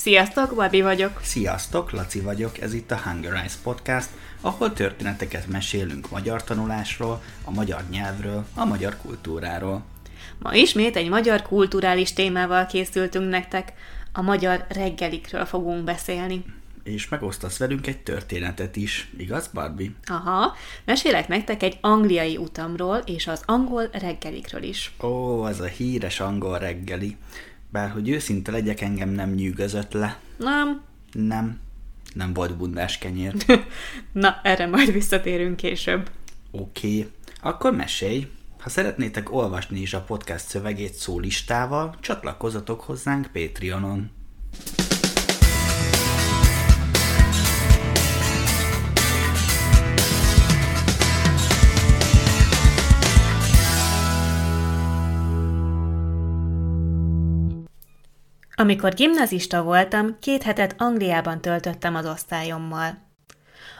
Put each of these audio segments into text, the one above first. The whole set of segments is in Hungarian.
Sziasztok, Babi vagyok. Sziasztok, Laci vagyok, ez itt a Hunger Eyes Podcast, ahol történeteket mesélünk magyar tanulásról, a magyar nyelvről, a magyar kultúráról. Ma ismét egy magyar kulturális témával készültünk nektek, a magyar reggelikről fogunk beszélni. És megosztasz velünk egy történetet is, igaz, Barbie? Aha, mesélek nektek egy angliai utamról és az angol reggelikről is. Ó, az a híres angol reggeli. Bár hogy őszinte legyek, engem nem nyűgözött le. Nem? Nem. Nem volt bundás kenyér. Na, erre majd visszatérünk később. Oké, okay. akkor mesélj. Ha szeretnétek olvasni is a podcast szövegét szólistával, csatlakozzatok hozzánk Patreonon. Amikor gimnazista voltam, két hetet Angliában töltöttem az osztályommal.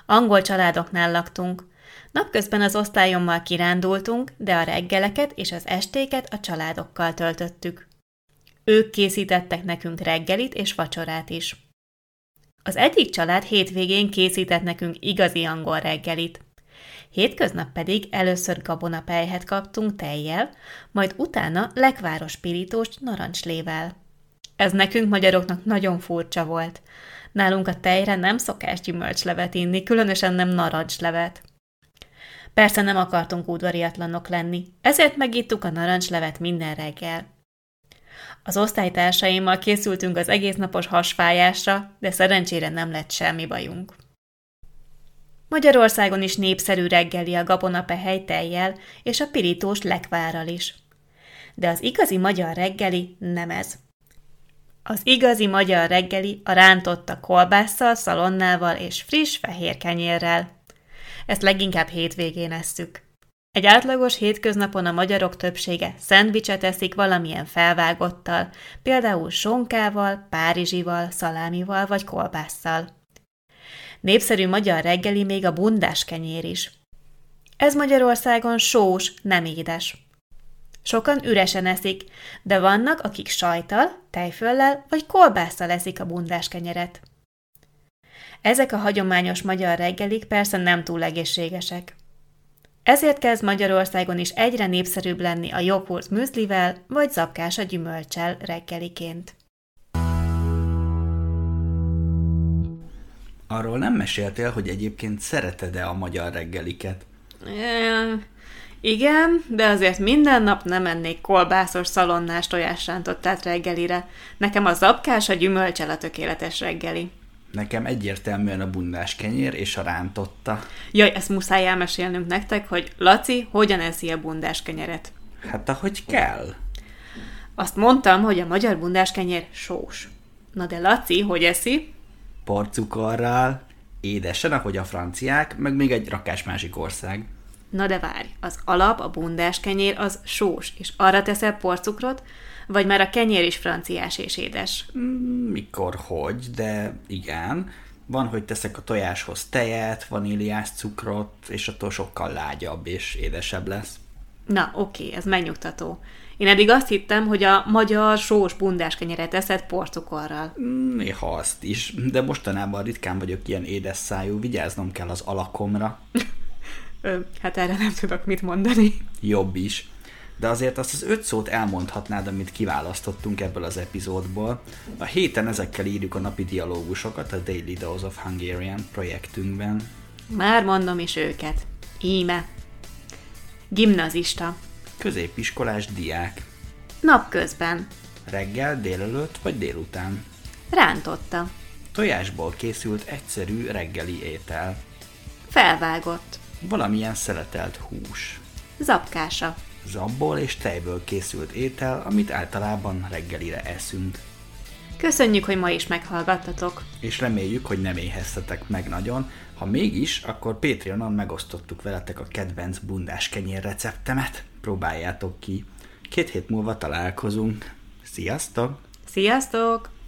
Angol családoknál laktunk. Napközben az osztályommal kirándultunk, de a reggeleket és az estéket a családokkal töltöttük. Ők készítettek nekünk reggelit és vacsorát is. Az egyik család hétvégén készített nekünk igazi angol reggelit. Hétköznap pedig először gabonapelyhet kaptunk tejjel, majd utána lekváros pirítóst narancslével. Ez nekünk magyaroknak nagyon furcsa volt. Nálunk a tejre nem szokás gyümölcslevet inni, különösen nem narancslevet. Persze nem akartunk udvariatlanok lenni, ezért megittuk a narancslevet minden reggel. Az osztálytársaimmal készültünk az egésznapos hasfájásra, de szerencsére nem lett semmi bajunk. Magyarországon is népszerű reggeli a gabonapehely tejjel és a pirítós lekvárral is. De az igazi magyar reggeli nem ez. Az igazi magyar reggeli a rántotta kolbásszal, szalonnával és friss fehér kenyérrel. Ezt leginkább hétvégén esszük. Egy átlagos hétköznapon a magyarok többsége szendvicset eszik valamilyen felvágottal, például sonkával, párizsival, szalámival vagy kolbásszal. Népszerű magyar reggeli még a bundás kenyér is. Ez Magyarországon sós, nem édes. Sokan üresen eszik, de vannak, akik sajtal, tejföllel vagy kolbásszal eszik a bundás kenyeret. Ezek a hagyományos magyar reggelik persze nem túl egészségesek. Ezért kezd Magyarországon is egyre népszerűbb lenni a joghurt műzlivel vagy zapkás a gyümölcsel reggeliként. Arról nem meséltél, hogy egyébként szereted-e a magyar reggeliket? Igen, de azért minden nap nem ennék kolbászos szalonnás tojásrántottát reggelire. Nekem a zapkás a gyümölcsel a tökéletes reggeli. Nekem egyértelműen a bundás kenyér és a rántotta. Jaj, ezt muszáj elmesélnünk nektek, hogy Laci hogyan eszi a bundás kenyeret. Hát ahogy kell. Azt mondtam, hogy a magyar bundás kenyér sós. Na de Laci, hogy eszi? Porcukorral, édesen, ahogy a franciák, meg még egy rakás másik ország. Na de várj, az alap, a bundás kenyér az sós, és arra teszel porcukrot, vagy már a kenyér is franciás és édes? Mm, mikor, hogy, de igen. Van, hogy teszek a tojáshoz tejet, vaníliás cukrot, és attól sokkal lágyabb és édesebb lesz. Na, oké, ez megnyugtató. Én eddig azt hittem, hogy a magyar sós bundás kenyeret eszed porcukorral. Mm, néha azt is, de mostanában ritkán vagyok ilyen édes szájú, vigyáznom kell az alakomra. Ö, hát erre nem tudok mit mondani. Jobb is. De azért azt az öt szót elmondhatnád, amit kiválasztottunk ebből az epizódból. A héten ezekkel írjuk a napi dialógusokat a Daily Dose of Hungarian projektünkben. Már mondom is őket. Íme. Gimnazista. Középiskolás diák. Napközben. Reggel, délelőtt vagy délután. Rántotta. Tojásból készült egyszerű reggeli étel. Felvágott. Valamilyen szeletelt hús. Zapkása. Zabból és tejből készült étel, amit általában reggelire eszünk. Köszönjük, hogy ma is meghallgattatok. És reméljük, hogy nem éheztetek meg nagyon. Ha mégis, akkor Patreonon megosztottuk veletek a kedvenc bundás kenyér receptemet. Próbáljátok ki. Két hét múlva találkozunk. Sziasztok! Sziasztok!